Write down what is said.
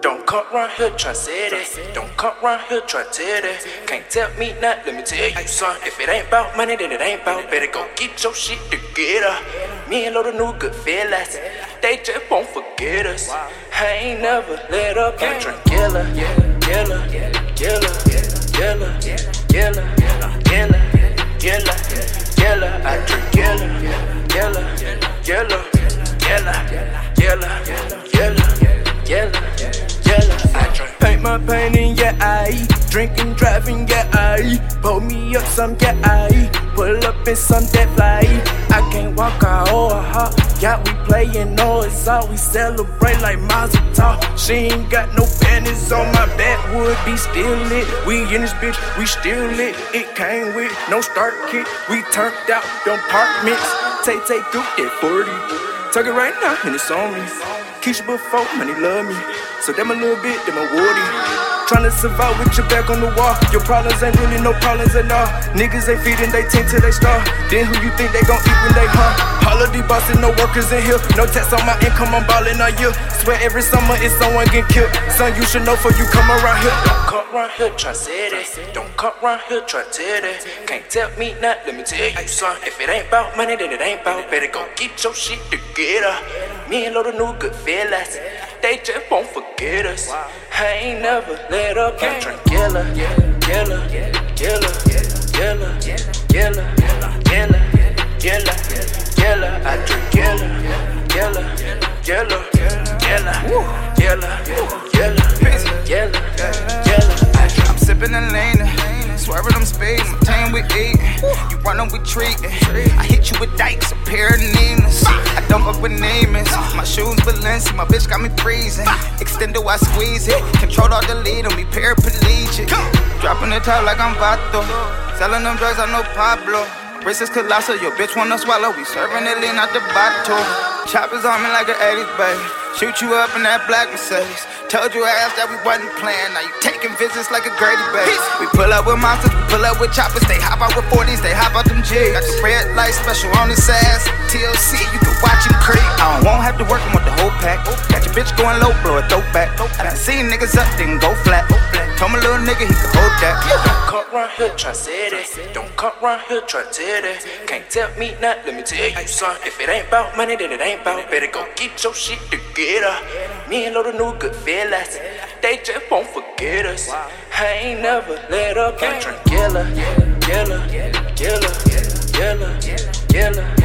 Don't come round here try say that. Don't come round here try tell that. Can't tell me not, let me tell you, son. If it ain't about money, then it ain't about. Better go get your shit together. Me and Lord new good fellas. They just won't forget us. I ain't never let up. I drink killer, killer, killer, my pain in your eye. Drinking, driving, yeah, I. Pull me up some, yeah, I. Pull up in some that fly. I can't walk out, oh, ha. Yeah, we playin', no, oh, it's all we celebrate like Mazel Tov. She ain't got no panties on my backwood, be still. We in this bitch, we still lit. It came with no start kit. We turned out them apartments. Take, take through that 40. Tuck it right now, and it's on me. Keisha before, money love me. So them a little bit, them a woody. Tryna survive with your back on the wall. Your problems ain't really no problems at all. Niggas ain't feeding they team till they starve. Then who you think they gon' eat when they hung? Holiday bosses, no workers in here. No tax on my income, I'm ballin' all year. Swear every summer it's someone get killed. Son, you should know for you come around here. Don't come around here, try say that. Don't come around here, try tell that. Can't tell me not, let me tell you, son. If it ain't about money, then it ain't about. Better go get your shit together. Me and Lord new good fellas. They just won't forget us. I ain't never let up. I drink killer, killer, killer, killer, killer, killer, killer, killer. I drink killer, killer, killer, killer, killer, killer, killer, killer. I drink. I'm sipping and leaning, swerving them speeds, my time we eat. You running, we treating. I hit you with dikes, a pair of Nemas. I dump up with Nemas. My shoes Balenci, my bitch got me freezing. Extendo, I squeeze it. Control all the lead on me, paraplegic. Dropping the top like I'm Vato. Selling them drugs, I know Pablo. Wrist is colossal, your bitch wanna swallow. We serving it lean out the bottle. Choppers on me like an 80s baby. Shoot you up in that black Mercedes. Told you ass that we wasn't playing. Now you taking visits like a Grady baby. We pull up with monsters, we pull up with choppers. They hop out with 40s, they hop out them G's. Got the red light special on his ass. TLC, you can watch him creep. I don't won't have to work him with the whole pack. Got your bitch going low, blow a throw back. I done seen niggas up, then go flat. Told my little nigga he could hold that. Don't come round here try say that. Don't come round here try tell that. Can't tell me not, let me tell you, son. If it ain't about money, then it ain't about. Better go get your shit together. Me and Lord new good fellas. They just won't forget us. I ain't never let up. I drink killer, killer, killer, killer, killer, killer,